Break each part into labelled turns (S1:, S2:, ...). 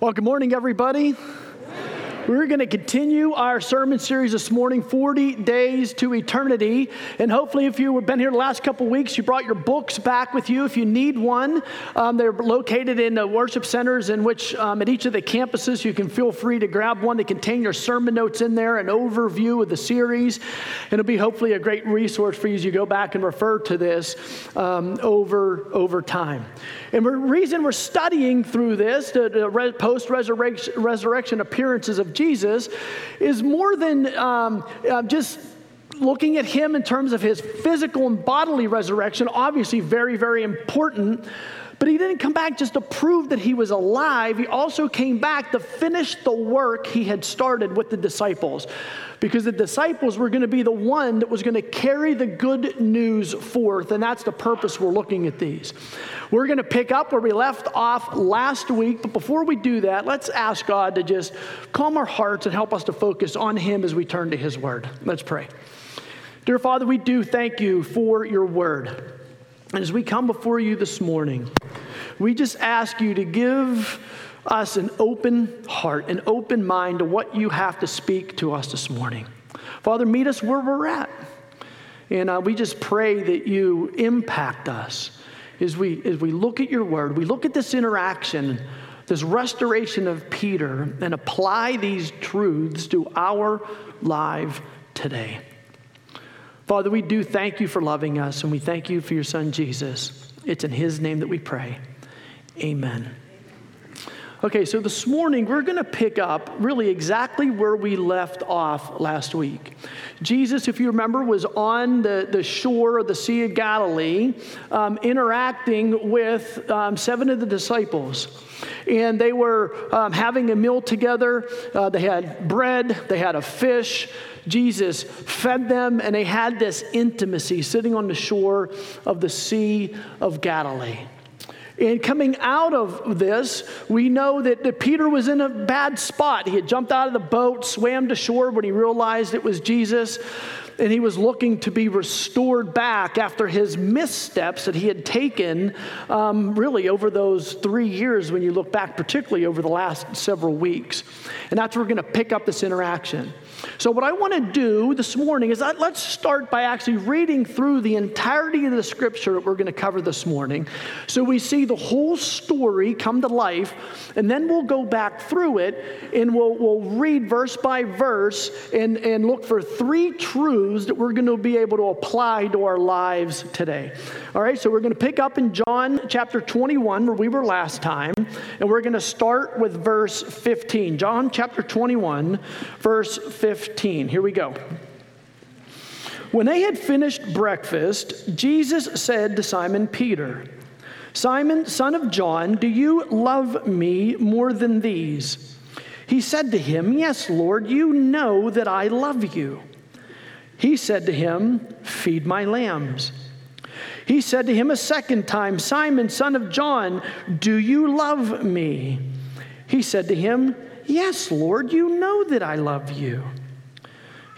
S1: Well, good morning, everybody. We're going to continue our sermon series this morning 40 Days to Eternity. And hopefully, if you've been here the last couple weeks, you brought your books back with you. If you need one, um, they're located in the worship centers, in which um, at each of the campuses, you can feel free to grab one. They contain your sermon notes in there, an overview of the series. And it'll be hopefully a great resource for you as you go back and refer to this um, over, over time. And the reason we're studying through this, the, the post resurrection appearances of Jesus is more than um, uh, just looking at him in terms of his physical and bodily resurrection, obviously very, very important. But he didn't come back just to prove that he was alive. He also came back to finish the work he had started with the disciples. Because the disciples were going to be the one that was going to carry the good news forth. And that's the purpose we're looking at these. We're going to pick up where we left off last week. But before we do that, let's ask God to just calm our hearts and help us to focus on Him as we turn to His Word. Let's pray. Dear Father, we do thank you for your Word. And as we come before you this morning, we just ask you to give us an open heart, an open mind to what you have to speak to us this morning. Father, meet us where we're at. And uh, we just pray that you impact us as we, as we look at your word, we look at this interaction, this restoration of Peter, and apply these truths to our life today. Father, we do thank you for loving us, and we thank you for your son, Jesus. It's in his name that we pray. Amen. Okay, so this morning we're going to pick up really exactly where we left off last week. Jesus, if you remember, was on the, the shore of the Sea of Galilee um, interacting with um, seven of the disciples. And they were um, having a meal together. Uh, they had bread, they had a fish, Jesus fed them, and they had this intimacy sitting on the shore of the Sea of Galilee. And coming out of this, we know that, that Peter was in a bad spot. He had jumped out of the boat, swam to shore when he realized it was Jesus and he was looking to be restored back after his missteps that he had taken um, really over those three years when you look back, particularly over the last several weeks. And that's where we're going to pick up this interaction. So, what I want to do this morning is let's start by actually reading through the entirety of the scripture that we're going to cover this morning. So, we see the whole story come to life, and then we'll go back through it and we'll, we'll read verse by verse and, and look for three truths that we're going to be able to apply to our lives today. All right, so we're going to pick up in John chapter 21, where we were last time, and we're going to start with verse 15. John chapter 21, verse 15. 15. Here we go. When they had finished breakfast, Jesus said to Simon Peter, Simon, son of John, do you love me more than these? He said to him, Yes, Lord, you know that I love you. He said to him, Feed my lambs. He said to him a second time, Simon, son of John, do you love me? He said to him, Yes, Lord, you know that I love you.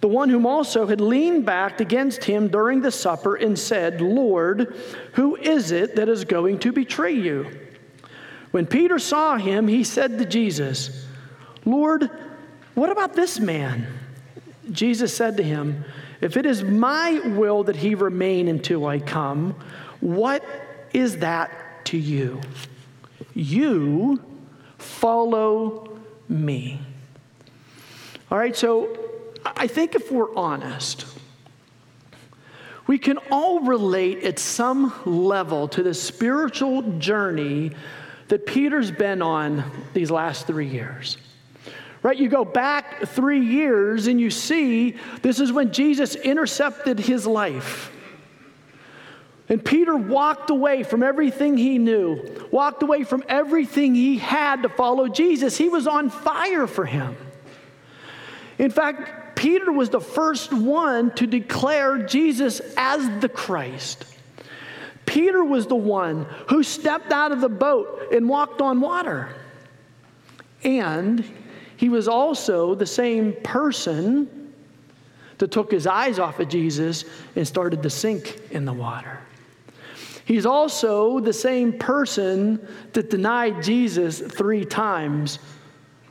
S1: the one whom also had leaned back against him during the supper and said, Lord, who is it that is going to betray you? When Peter saw him, he said to Jesus, Lord, what about this man? Jesus said to him, If it is my will that he remain until I come, what is that to you? You follow me. All right, so I think if we're honest, we can all relate at some level to the spiritual journey that Peter's been on these last three years. Right? You go back three years and you see this is when Jesus intercepted his life. And Peter walked away from everything he knew, walked away from everything he had to follow Jesus. He was on fire for him. In fact, Peter was the first one to declare Jesus as the Christ. Peter was the one who stepped out of the boat and walked on water. And he was also the same person that took his eyes off of Jesus and started to sink in the water. He's also the same person that denied Jesus three times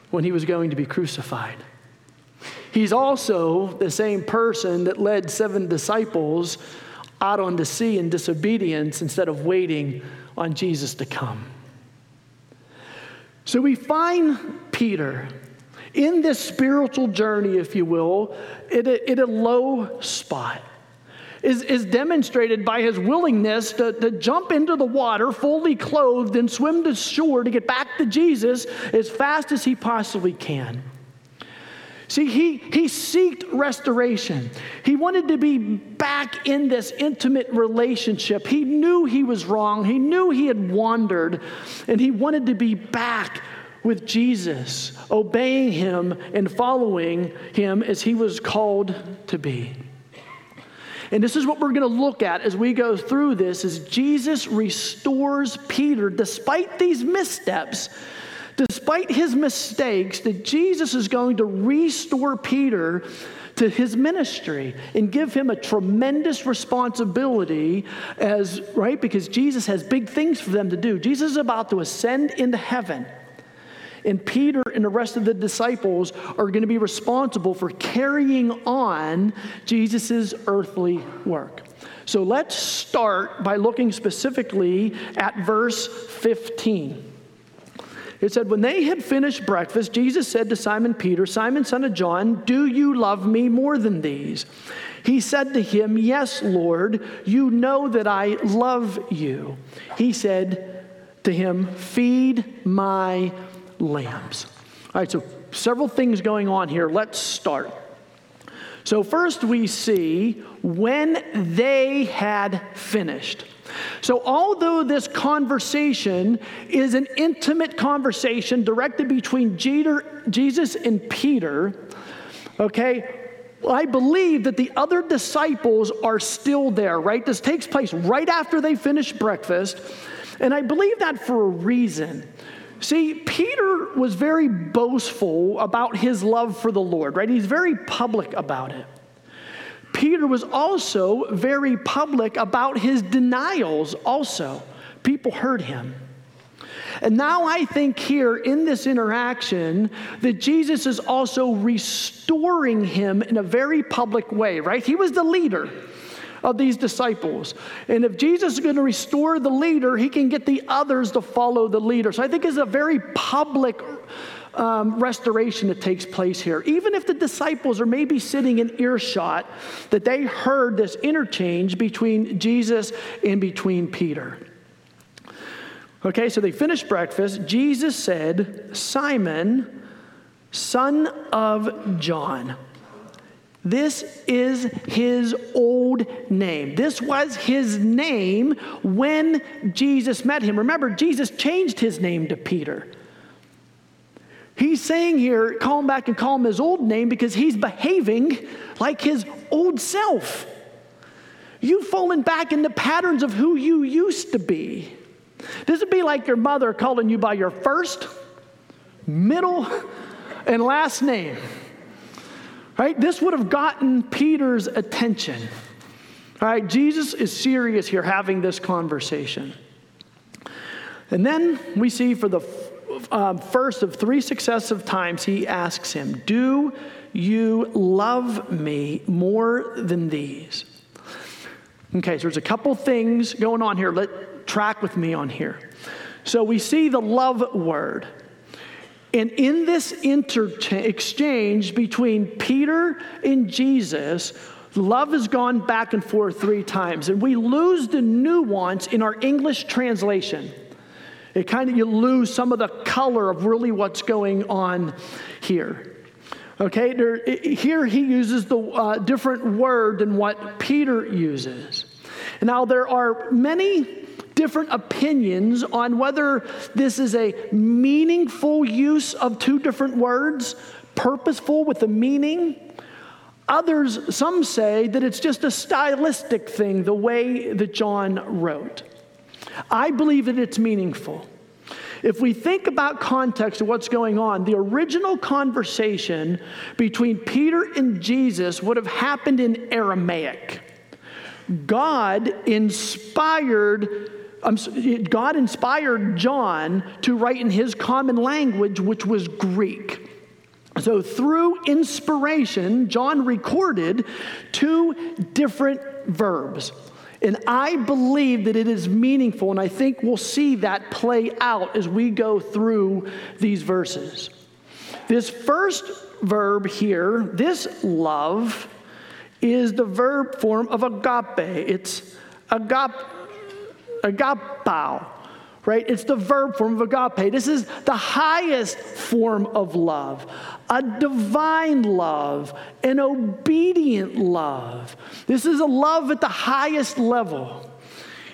S1: when he was going to be crucified. He's also the same person that led seven disciples out on the sea in disobedience instead of waiting on Jesus to come. So we find Peter in this spiritual journey, if you will, at a, at a low spot is, is demonstrated by his willingness to, to jump into the water fully clothed and swim to shore to get back to Jesus as fast as he possibly can. See, he, he sought restoration. He wanted to be back in this intimate relationship. He knew he was wrong. He knew he had wandered, and he wanted to be back with Jesus, obeying him and following him as he was called to be. And this is what we're going to look at as we go through this is Jesus restores Peter despite these missteps, despite his mistakes, that Jesus is going to restore Peter to his ministry and give him a tremendous responsibility as right because Jesus has big things for them to do. Jesus is about to ascend into heaven. And Peter and the rest of the disciples are going to be responsible for carrying on Jesus' earthly work. So let's start by looking specifically at verse 15. It said, When they had finished breakfast, Jesus said to Simon Peter, Simon, son of John, do you love me more than these? He said to him, Yes, Lord, you know that I love you. He said to him, Feed my lambs. All right, so several things going on here. Let's start. So, first we see when they had finished. So, although this conversation is an intimate conversation directed between Jesus and Peter, okay, I believe that the other disciples are still there, right? This takes place right after they finish breakfast. And I believe that for a reason. See, Peter was very boastful about his love for the Lord, right? He's very public about it. Peter was also very public about his denials, also. People heard him. And now I think here in this interaction that Jesus is also restoring him in a very public way, right? He was the leader of these disciples. And if Jesus is going to restore the leader, he can get the others to follow the leader. So I think it's a very public um, restoration that takes place here. Even if the disciples are maybe sitting in earshot, that they heard this interchange between Jesus and between Peter. Okay, so they finished breakfast. Jesus said, Simon, son of John. This is his old name. This was his name when Jesus met him. Remember, Jesus changed his name to Peter. He's saying here, call him back and call him his old name because he's behaving like his old self. You've fallen back into the patterns of who you used to be. This would be like your mother calling you by your first, middle, and last name. Right? This would have gotten Peter's attention. All right, Jesus is serious here having this conversation. And then we see for the um, first of three successive times, he asks him, Do you love me more than these? Okay, so there's a couple things going on here. Let track with me on here. So we see the love word. And in this interchange, exchange between Peter and Jesus, love has gone back and forth three times. And we lose the nuance in our English translation. It kind of, you lose some of the color of really what's going on here. Okay, there, here he uses the uh, different word than what Peter uses. Now, there are many different opinions on whether this is a meaningful use of two different words, purposeful with a meaning. Others, some say that it's just a stylistic thing, the way that John wrote. I believe that it's meaningful. If we think about context of what's going on, the original conversation between Peter and Jesus would have happened in Aramaic. God inspired um, God inspired John to write in his common language, which was Greek. So, through inspiration, John recorded two different verbs. And I believe that it is meaningful, and I think we'll see that play out as we go through these verses. This first verb here, this love, is the verb form of agape. It's agap, agapao, right? It's the verb form of agape. This is the highest form of love, a divine love, an obedient love. This is a love at the highest level.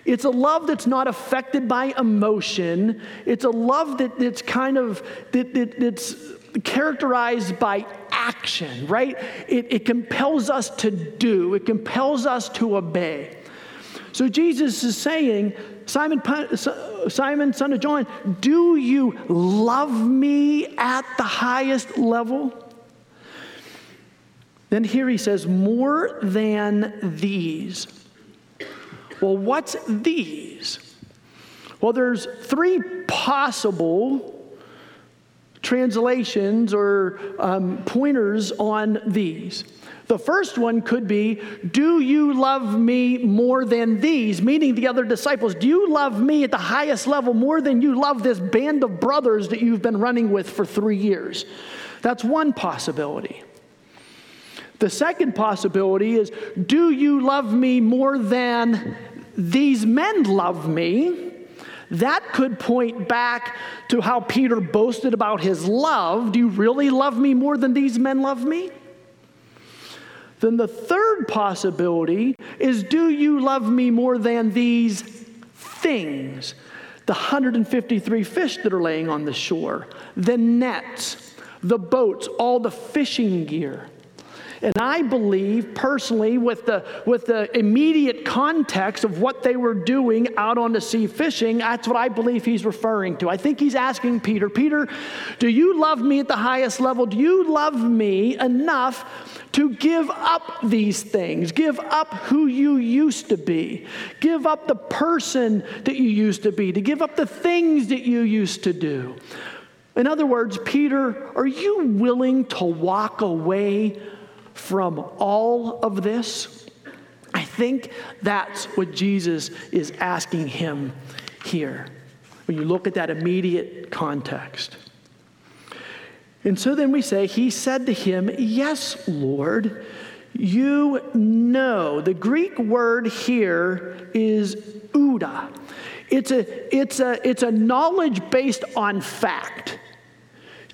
S1: It's a love that's not affected by emotion. It's a love that, that's kind of that, that, that's characterized by action, right? It, it compels us to do, it compels us to obey. So Jesus is saying, Simon, Simon, son of John, do you love me at the highest level? Then here he says, more than these. Well, what's these? Well, there's three possible translations or um, pointers on these. The first one could be, Do you love me more than these? Meaning the other disciples, Do you love me at the highest level more than you love this band of brothers that you've been running with for three years? That's one possibility. The second possibility is, Do you love me more than these men love me? That could point back to how Peter boasted about his love. Do you really love me more than these men love me? Then the third possibility is do you love me more than these things? The 153 fish that are laying on the shore, the nets, the boats, all the fishing gear. And I believe personally, with the, with the immediate context of what they were doing out on the sea fishing, that's what I believe he's referring to. I think he's asking Peter, Peter, do you love me at the highest level? Do you love me enough to give up these things? Give up who you used to be. Give up the person that you used to be, to give up the things that you used to do. In other words, Peter, are you willing to walk away from all of this? I think that's what Jesus is asking him here when you look at that immediate context. And so then we say, He said to him, Yes, Lord, you know. The Greek word here is oida. It's a, it's a, it's a knowledge based on fact.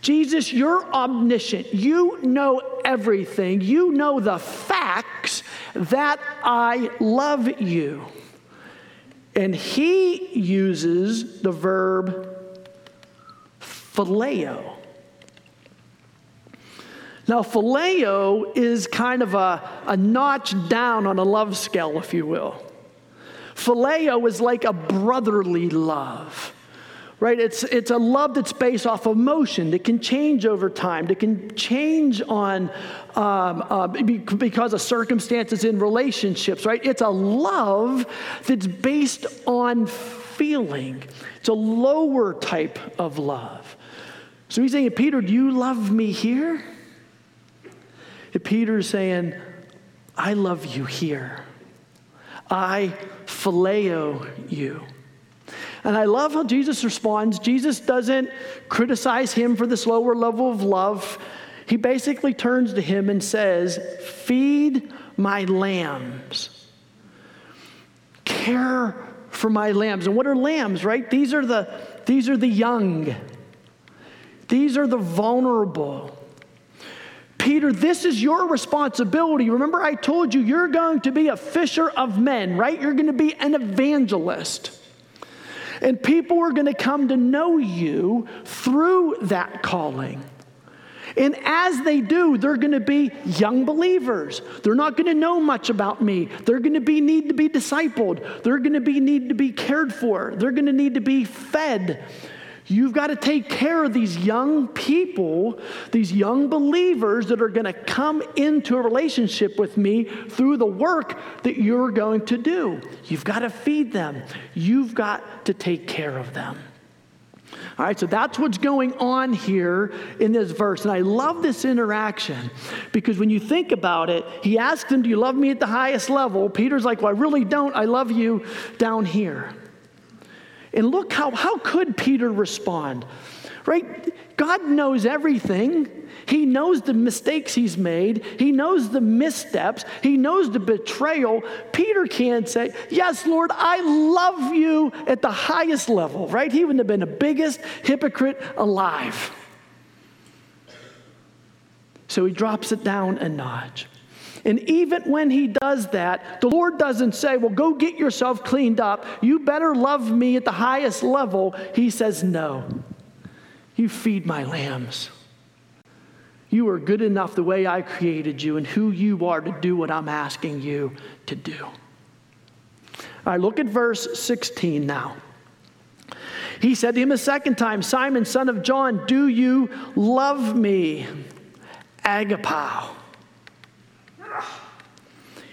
S1: Jesus, you're omniscient. You know everything. You know the facts that I love you. And he uses the verb phileo. Now, phileo is kind of a, a notch down on a love scale, if you will. Phileo is like a brotherly love right? It's, it's a love that's based off emotion that can change over time, that can change on um, uh, because of circumstances in relationships, right? It's a love that's based on feeling. It's a lower type of love. So he's saying, Peter, do you love me here? And Peter's saying, I love you here. I phileo you. And I love how Jesus responds. Jesus doesn't criticize him for this lower level of love. He basically turns to him and says, Feed my lambs. Care for my lambs. And what are lambs, right? These are the, these are the young, these are the vulnerable. Peter, this is your responsibility. Remember, I told you you're going to be a fisher of men, right? You're going to be an evangelist. And people are going to come to know you through that calling. And as they do, they're going to be young believers. They're not going to know much about me. They're going to be need to be discipled. They're going to be need to be cared for. They're going to need to be fed. You've got to take care of these young people, these young believers that are going to come into a relationship with me through the work that you're going to do. You've got to feed them. You've got to take care of them. All right, so that's what's going on here in this verse. And I love this interaction because when you think about it, he asks him, Do you love me at the highest level? Peter's like, Well, I really don't. I love you down here. And look how, how could Peter respond? Right? God knows everything. He knows the mistakes he's made. He knows the missteps. He knows the betrayal. Peter can't say, Yes, Lord, I love you at the highest level, right? He wouldn't have been the biggest hypocrite alive. So he drops it down a notch. And even when he does that, the Lord doesn't say, Well, go get yourself cleaned up. You better love me at the highest level. He says, No. You feed my lambs. You are good enough the way I created you and who you are to do what I'm asking you to do. All right, look at verse 16 now. He said to him a second time, Simon, son of John, do you love me? Agapao.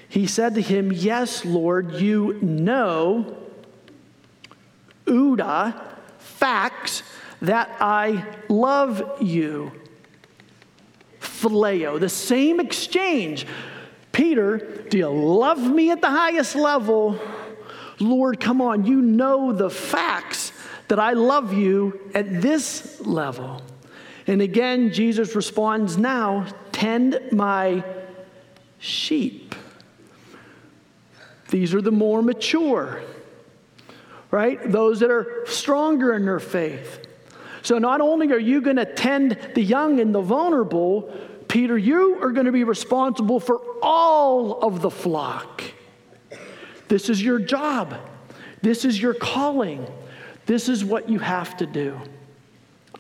S1: He said to him, Yes, Lord, you know, Oida, facts, that I love you. Phileo, the same exchange. Peter, do you love me at the highest level? Lord, come on, you know the facts that I love you at this level. And again, Jesus responds now, tend my sheep. These are the more mature, right? Those that are stronger in their faith. So not only are you going to tend the young and the vulnerable, Peter, you are going to be responsible for all of the flock. This is your job. This is your calling. This is what you have to do.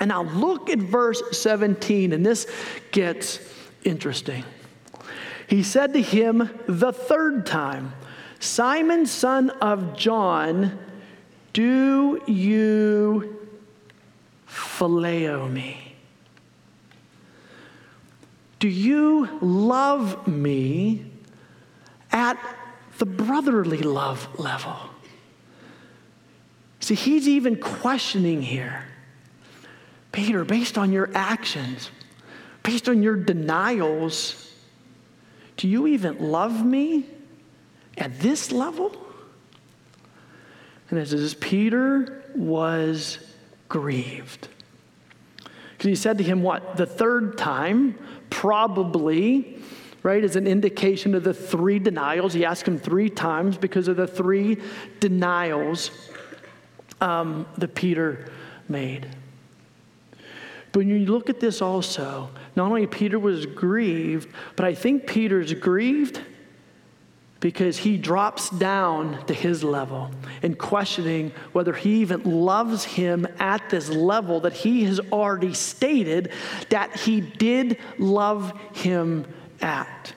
S1: And now look at verse 17, and this gets interesting. He said to him the third time, Simon, son of John, do you phileo me? Do you love me at the brotherly love level? See, he's even questioning here. Peter, based on your actions, based on your denials, do you even love me? at this level? And it says, Peter was grieved. Because he said to him, What? The third time, probably, right, is an indication of the three denials. He asked him three times because of the three denials um, that Peter made. But when you look at this also, not only Peter was grieved, but I think Peter's grieved because he drops down to his level and questioning whether he even loves him at this level that he has already stated that he did love him at.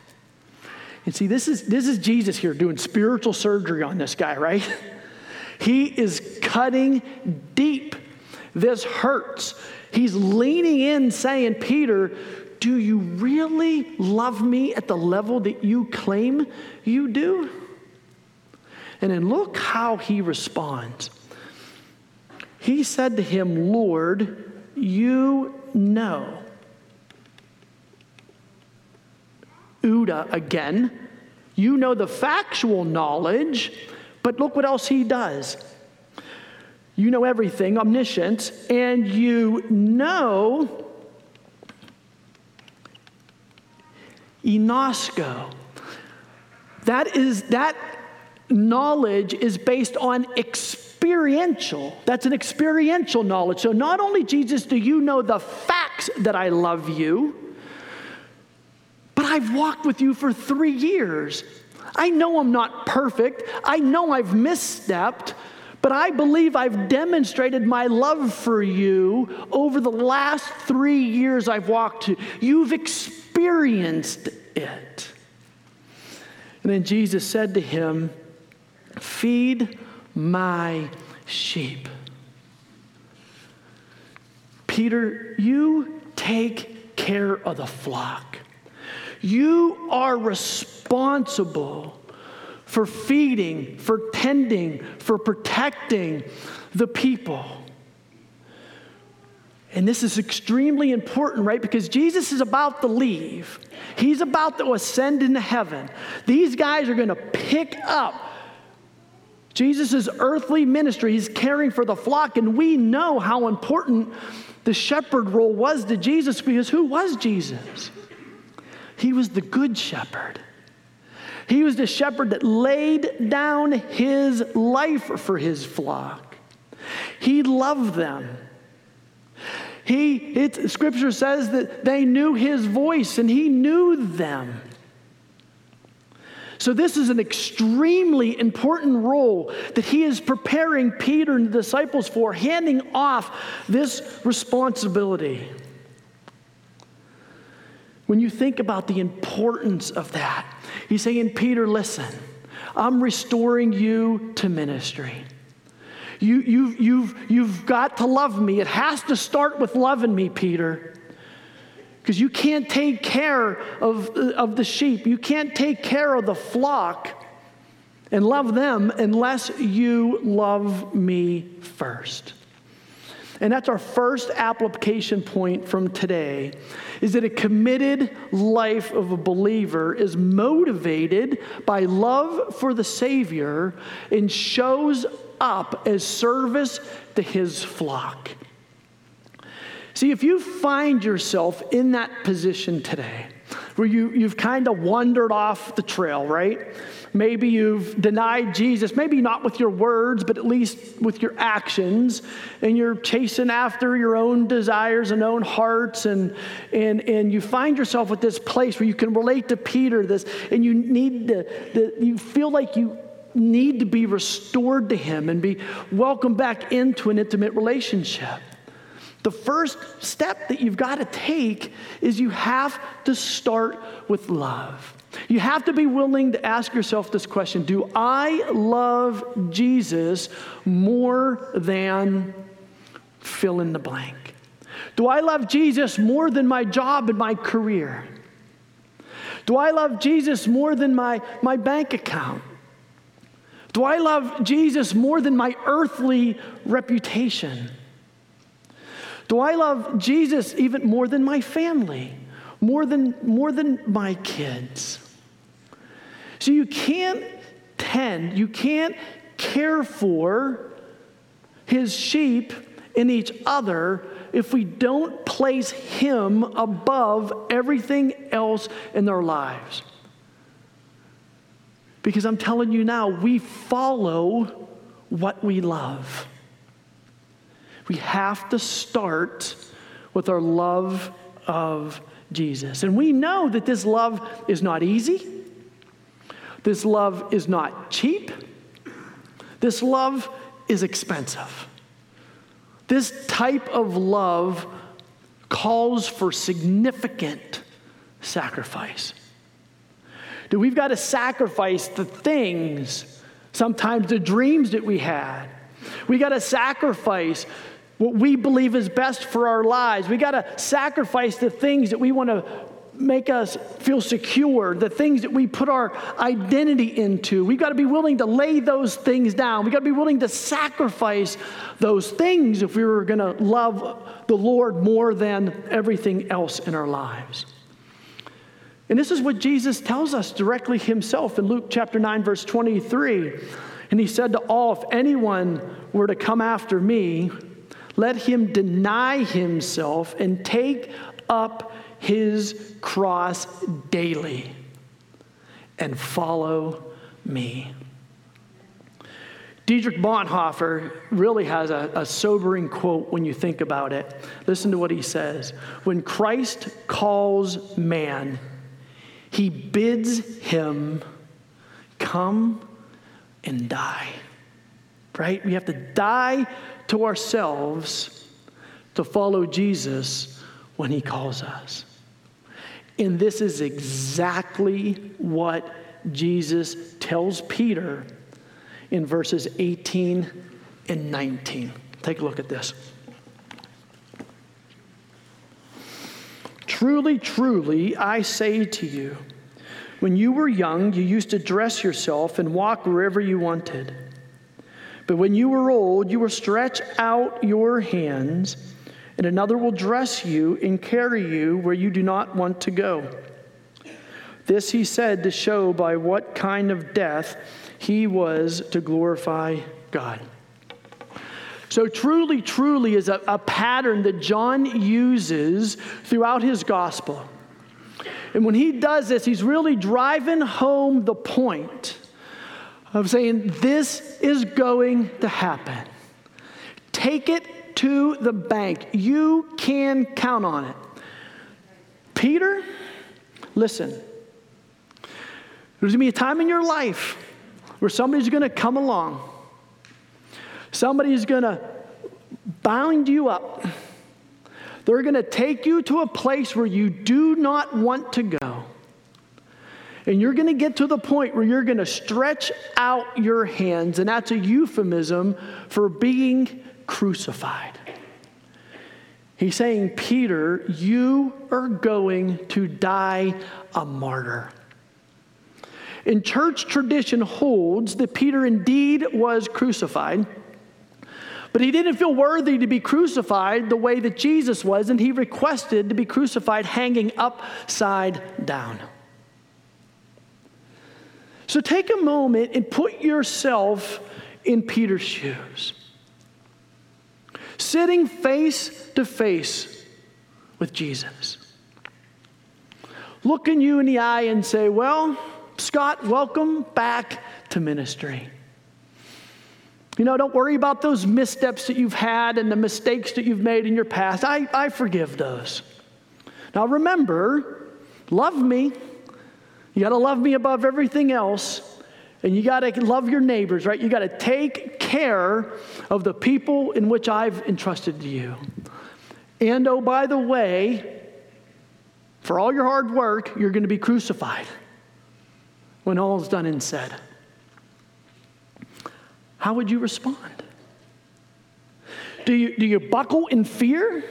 S1: And see, this is, this is Jesus here doing spiritual surgery on this guy, right? He is cutting deep. This hurts. He's leaning in, saying, Peter, do you really love me at the level that you claim you do? And then look how he responds. He said to him, Lord, you know. Oida again. You know the factual knowledge, but look what else he does. You know everything, omniscient, and you know ginosko. That is that knowledge is based on experiential. That's an experiential knowledge. So not only Jesus do you know the facts that I love you, but I've walked with you for 3 years. I know I'm not perfect. I know I've misstepped, but I believe I've demonstrated my love for you over the last three years I've walked to. You've experienced it. And then Jesus said to him, Feed my sheep. Peter, you take care of the flock. You are responsible for feeding, for tending, for protecting the people. And this is extremely important, right? Because Jesus is about to leave. He's about to ascend into heaven. These guys are going to pick up Jesus' earthly ministry. He's caring for the flock, and we know how important the shepherd role was to Jesus because who was Jesus? He was the good shepherd. He was the shepherd that laid down his life for his flock. He loved them. He, it, scripture says that they knew his voice and he knew them. So, this is an extremely important role that he is preparing Peter and the disciples for, handing off this responsibility. When you think about the importance of that, He's saying, Peter, listen, I'm restoring you to ministry. You, you've, you've, you've got to love me. It has to start with loving me, Peter. Because you can't take care of, of the sheep, you can't take care of the flock and love them unless you love me first. And that's our first application point from today is that a committed life of a believer is motivated by love for the Savior and shows up as service to his flock. See, if you find yourself in that position today, where you, you've kind of wandered off the trail, right? Maybe you've denied Jesus, maybe not with your words, but at least with your actions, and you're chasing after your own desires and own hearts, and, and, and you find yourself at this place where you can relate to Peter, this, and you need to, the, you feel like you need to be restored to him and be welcomed back into an intimate relationship. The first step that you've got to take is you have to start with love. You have to be willing to ask yourself this question Do I love Jesus more than fill in the blank? Do I love Jesus more than my job and my career? Do I love Jesus more than my, my bank account? Do I love Jesus more than my earthly reputation? Do I love Jesus even more than my family, more than, more than my kids? So you can't tend, you can't care for his sheep and each other if we don't place him above everything else in their lives. Because I'm telling you now, we follow what we love. We have to start with our love of Jesus. And we know that this love is not easy, this love is not cheap, this love is expensive. This type of love calls for significant sacrifice. Do we've got to sacrifice the things, sometimes the dreams that we had. We got to sacrifice what we believe is best for our lives. We got to sacrifice the things that we want to make us feel secure, the things that we put our identity into. We've got to be willing to lay those things down. We've got to be willing to sacrifice those things if we were going to love the Lord more than everything else in our lives. And this is what Jesus tells us directly himself in Luke chapter 9, verse 23. And he said to all, If anyone were to come after me, let him deny himself and take up his cross daily and follow me. Dietrich Bonhoeffer really has a, a, sobering quote when you think about it. Listen to what he says. When Christ calls man, he bids him come and die. Right? We have to die to ourselves to follow Jesus when he calls us. And this is exactly what Jesus tells Peter in verses 18 and 19. Take a look at this. Truly, truly, I say to you, when you were young, you used to dress yourself and walk wherever you wanted. But when you were old, you will stretch out your hands, and another will dress you and carry you where you do not want to go. This he said to show by what kind of death he was to glorify God. So, truly, truly is a, a pattern that John uses throughout his gospel. And when he does this, he's really driving home the point of saying, This is going to happen. Take it to the bank. You can count on it. Peter, listen, there's to be a time in your life where somebody's going to come along, somebody's going to bind you up they're going to take you to a place where you do not want to go. And you're going to get to the point where you're going to stretch out your hands, and that's a euphemism for being crucified. He's saying, Peter, you are going to die a martyr. In church tradition holds that Peter indeed was crucified. But he didn't feel worthy to be crucified the way that Jesus was, and he requested to be crucified hanging upside down. So take a moment and put yourself in Peter's shoes. Sitting face to face with Jesus. Looking you in the eye and say, Well, Scott, welcome back to ministry. You know, don't worry about those missteps that you've had and the mistakes that you've made in your past. I, I forgive those. Now remember, love me. You got to love me above everything else. And you got to love your neighbors, right? You got to take care of the people in which I've entrusted to you. And oh, by the way, for all your hard work, you're going to be crucified when all is done and said how would you respond? Do you, do you buckle in fear?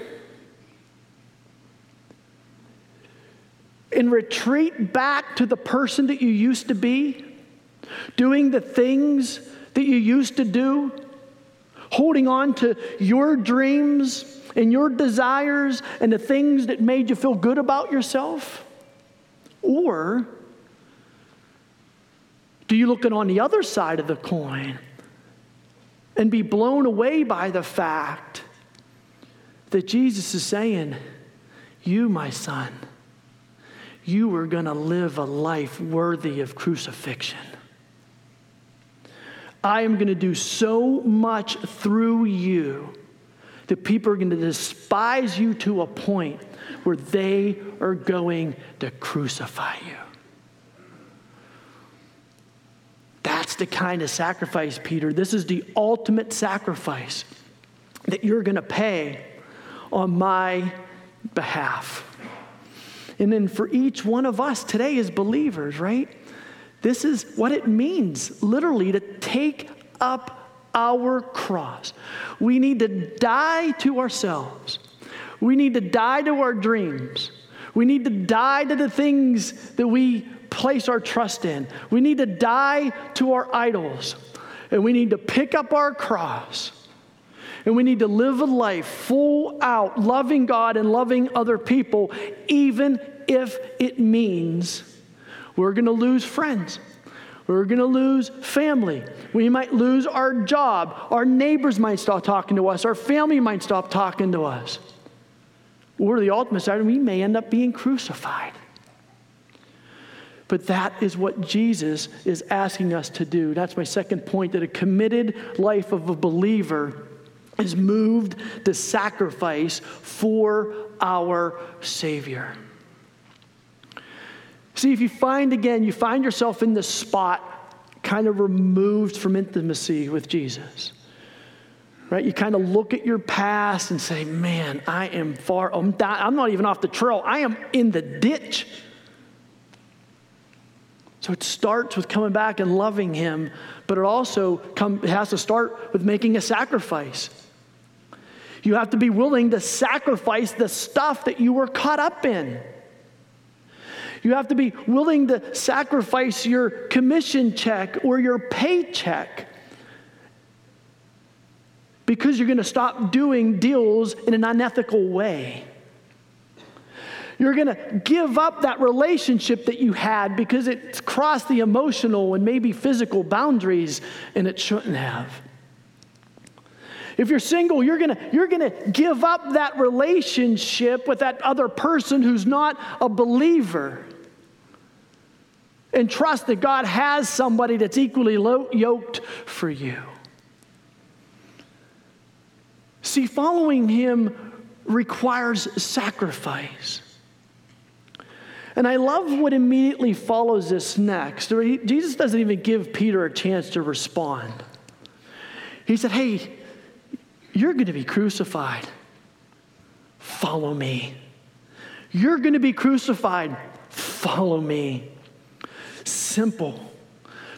S1: And retreat back to the person that you used to be? Doing the things that you used to do? Holding on to your dreams and your desires and the things that made you feel good about yourself? Or do you look at on the other side of the coin and be blown away by the fact that Jesus is saying, You, my son, you are going to live a life worthy of crucifixion. I am going to do so much through you that people are going to despise you to a point where they are going to crucify you. That's the kind of sacrifice, Peter. This is the ultimate sacrifice that you're going to pay on my behalf. And then for each one of us today as believers, right? This is what it means literally to take up our cross. We need to die to ourselves. We need to die to our dreams. We need to die to the things that we place our trust in. We need to die to our idols. And we need to pick up our cross. And we need to live a life full out, loving God and loving other people, even if it means we're going to lose friends. We're going to lose family. We might lose our job. Our neighbors might stop talking to us. Our family might stop talking to us. Or the ultimate side, we may end up being crucified. But that is what Jesus is asking us to do. That's my second point that a committed life of a believer is moved to sacrifice for our Savior. See, if you find again, you find yourself in this spot kind of removed from intimacy with Jesus. Right? You kind of look at your past and say, man, I am far, I'm, down, I'm not even off the trail. I am in the ditch. So it starts with coming back and loving Him, but it also come, it has to start with making a sacrifice. You have to be willing to sacrifice the stuff that you were caught up in. You have to be willing to sacrifice your commission check or your paycheck because you're going to stop doing deals in an unethical way. You're going to give up that relationship that you had because it's crossed the emotional and maybe physical boundaries and it shouldn't have. If you're single, you're gonna, you're gonna give up that relationship with that other person who's not a believer. And trust that God has somebody that's equally yoked for you. See, following Him requires sacrifice. And I love what immediately follows this next. Jesus doesn't even give Peter a chance to respond. He said, Hey, you're going to be crucified. Follow me. You're going to be crucified. Follow me. Simple,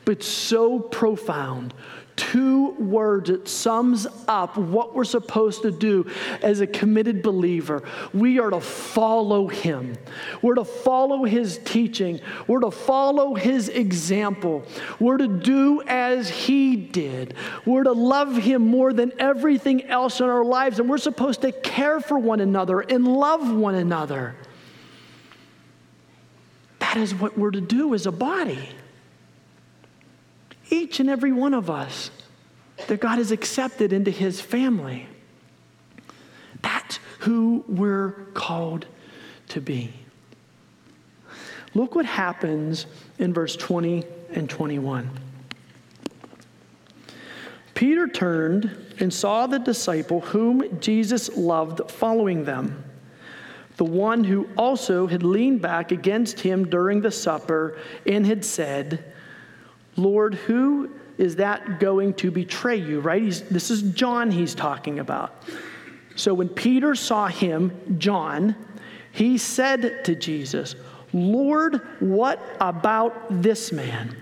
S1: but so profound, two words that sums up what we're supposed to do as a committed believer. We are to follow him. We're to follow his teaching. We're to follow his example. We're to do as he did. We're to love him more than everything else in our lives and we're supposed to care for one another and love one another. That is what we're to do as a body each and every one of us that God has accepted into his family. That's who we're called to be. Look what happens in verse 20 and 21. Peter turned and saw the disciple whom Jesus loved following them, the one who also had leaned back against him during the supper and had said, Lord, who is that going to betray you, right? He's, this is John he's talking about. So when Peter saw him, John, he said to Jesus, Lord, what about this man?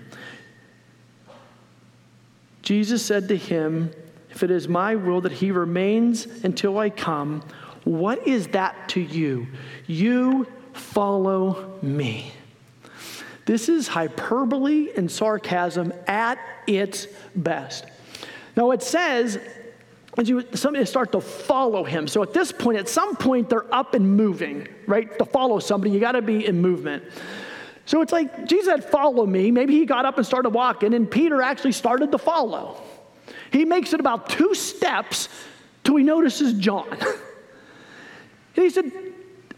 S1: Jesus said to him, If it is my will that he remains until I come, what is that to you? You follow me. This is hyperbole and sarcasm at its best. Now, it says, as you somebody start to follow him. So at this point, at some point, they're up and moving, right? To follow somebody, you got to be in movement. So it's like Jesus said, Follow me. Maybe he got up and started walking, and Peter actually started to follow. He makes it about two steps till he notices John. and he said,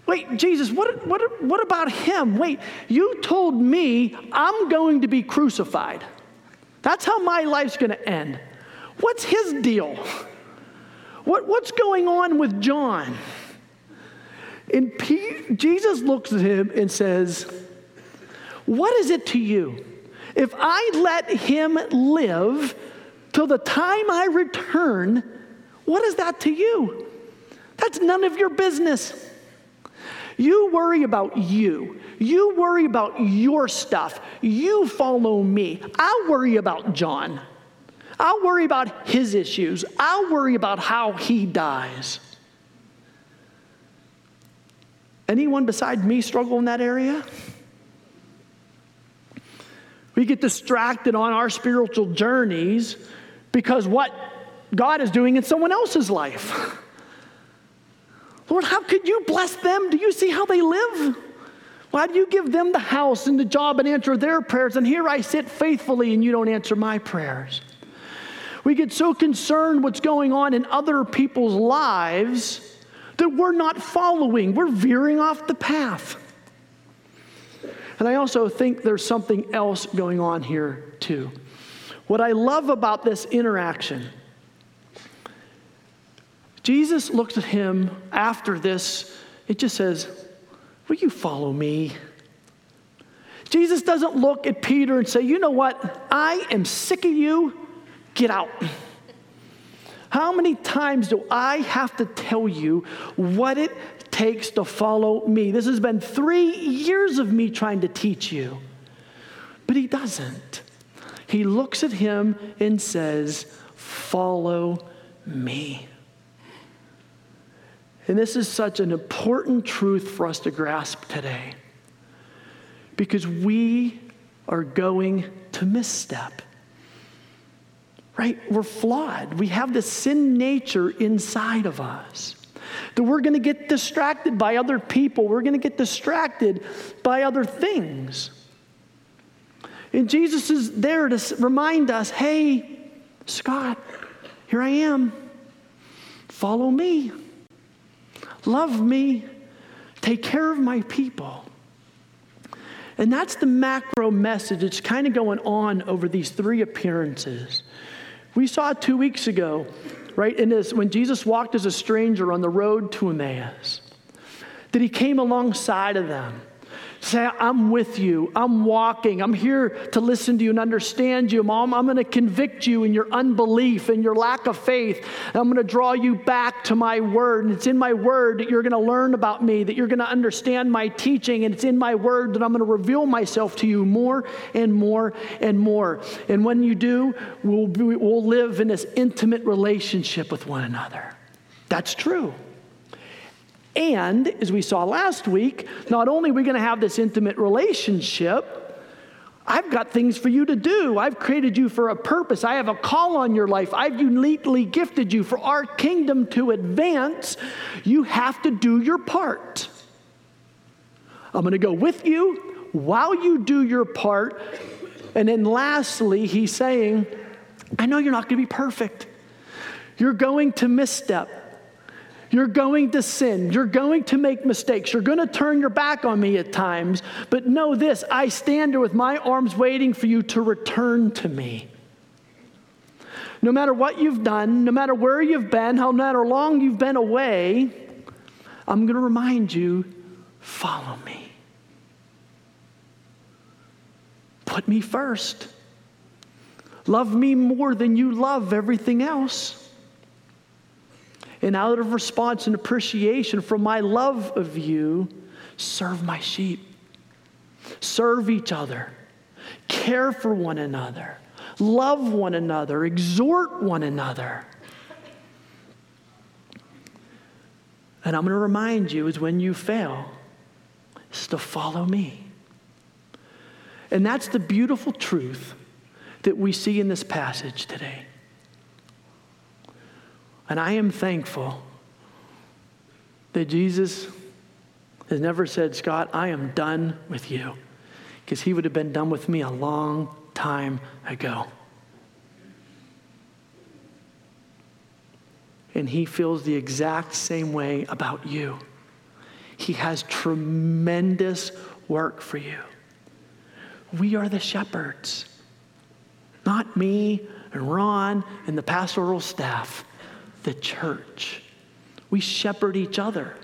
S1: Wait, Jesus, what, what, what about him? Wait, you told me I'm going to be crucified. That's how my life's going to end. What's his deal? What, what's going on with John? And P- Jesus looks at him and says, What is it to you? If I let him live till the time I return, what is that to you? That's none of your business. You worry about you. You worry about your stuff. You follow me. I'll worry about John. I'll worry about his issues. I'll worry about how he dies. Anyone beside me struggle in that area? We get distracted on our spiritual journeys because what God is doing in someone else's life. Lord, how could you bless them? Do you see how they live? Why do you give them the house and the job and answer their prayers? And here I sit faithfully and you don't answer my prayers. We get so concerned what's going on in other people's lives that we're not following. We're veering off the path. And I also think there's something else going on here, too. What I love about this interaction, Jesus looks at him after this, it just says, Will you follow me? Jesus doesn't look at Peter and say, You know what? I am sick of you. Get out. How many times do I have to tell you what it takes to follow me? This has been three years of me trying to teach you. But he doesn't. He looks at him and says, Follow me. And this is such an important truth for us to grasp today because we are going to misstep. Right? We're flawed. We have this sin nature inside of us. That we're going to get distracted by other people. We're going to get distracted by other things. And Jesus is there to remind us hey, Scott, here I am. Follow me. Love me. Take care of my people. And that's the macro message. It's kind of going on over these three appearances. We saw two weeks ago, right? In this, when Jesus walked as a stranger on the road to Emmaus, that he came alongside of them Say, I'm with you. I'm walking. I'm here to listen to you and understand you. Mom, I'm going to convict you in your unbelief and your lack of faith. I'm going to draw you back to my word. And it's in my word that you're going to learn about me, that you're going to understand my teaching. And it's in my word that I'm going to reveal myself to you more and more and more. And when you do, we'll, we'll live in this intimate relationship with one another. That's true. And as we saw last week, not only are we going to have this intimate relationship, I've got things for you to do. I've created you for a purpose. I have a call on your life. I've uniquely gifted you for our kingdom to advance. You have to do your part. I'm going to go with you while you do your part. And then lastly, he's saying, I know you're not going to be perfect. You're going to misstep. You're going to sin. You're going to make mistakes. You're going to turn your back on me at times. But know this I stand here with my arms waiting for you to return to me. No matter what you've done, no matter where you've been, how matter long you've been away, I'm going to remind you follow me. Put me first. Love me more than you love everything else. And out of response and appreciation from my love of you, serve my sheep. Serve each other. Care for one another. Love one another. Exhort one another. And I'm going to remind you is when you fail, is to follow me. And that's the beautiful truth that we see in this passage today. And I am thankful that Jesus has never said, Scott, I am done with you, because he would have been done with me a long time ago. And he feels the exact same way about you. He has tremendous work for you. We are the shepherds, not me and Ron and the pastoral staff the church. We shepherd each other.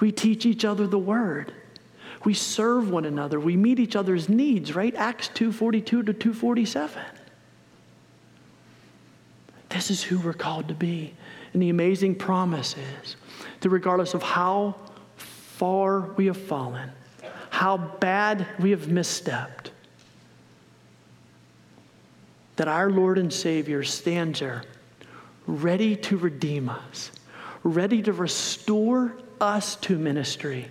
S1: We teach each other the word. We serve one another. We meet each other's needs, right? Acts 242 to 247. This is who we're called to be. And the amazing promise is that regardless of how far we have fallen, how bad we have misstepped, that our Lord and Savior stands there ready to redeem us, ready to restore us to ministry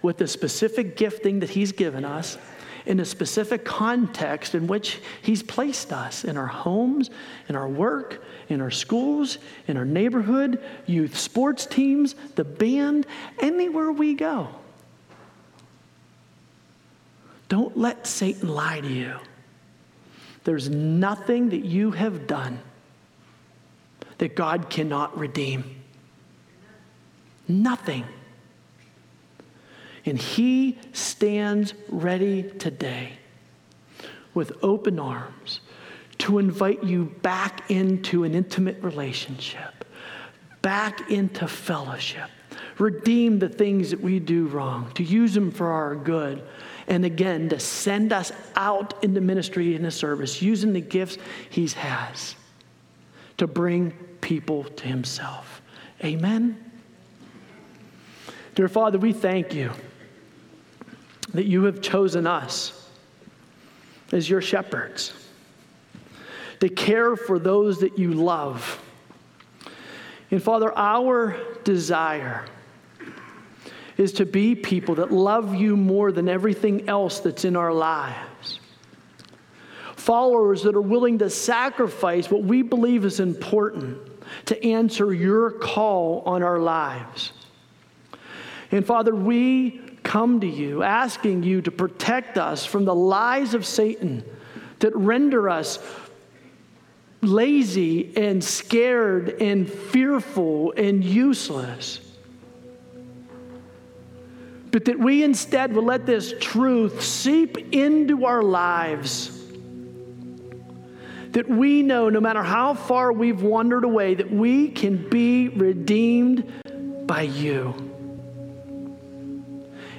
S1: with the specific gifting that He's given us in a specific context in which He's placed us in our homes, in our work, in our schools, in our neighborhood, youth sports teams, the band, anywhere we go. Don't let Satan lie to you. There's nothing that you have done that God cannot redeem. Nothing. And He stands ready today with open arms to invite you back into an intimate relationship, back into fellowship, redeem the things that we do wrong, to use them for our good, and again, to send us out into ministry and into service using the gifts He has to bring people to Himself. Amen. Dear Father, we thank you that you have chosen us as your shepherds to care for those that you love. And Father, our desire is to be people that love you more than everything else that's in our lives. Followers that are willing to sacrifice what we believe is important to answer your call on our lives. And Father, we come to you asking you to protect us from the lies of Satan that render us lazy and scared and fearful and useless. But that we instead will let this truth seep into our lives. That we know, no matter how far we've wandered away, that we can be redeemed by you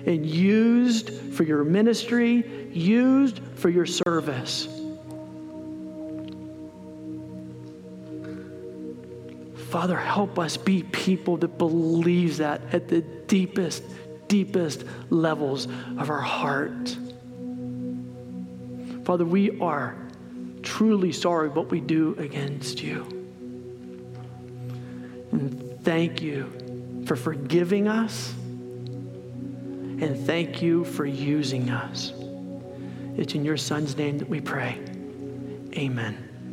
S1: and used for your ministry, used for your service. Father, help us be people that believes that at the deepest, deepest levels of our heart. Father, we are truly sorry what we do against you. And thank you for forgiving us and thank you for using us. It's in your son's name that we pray. Amen.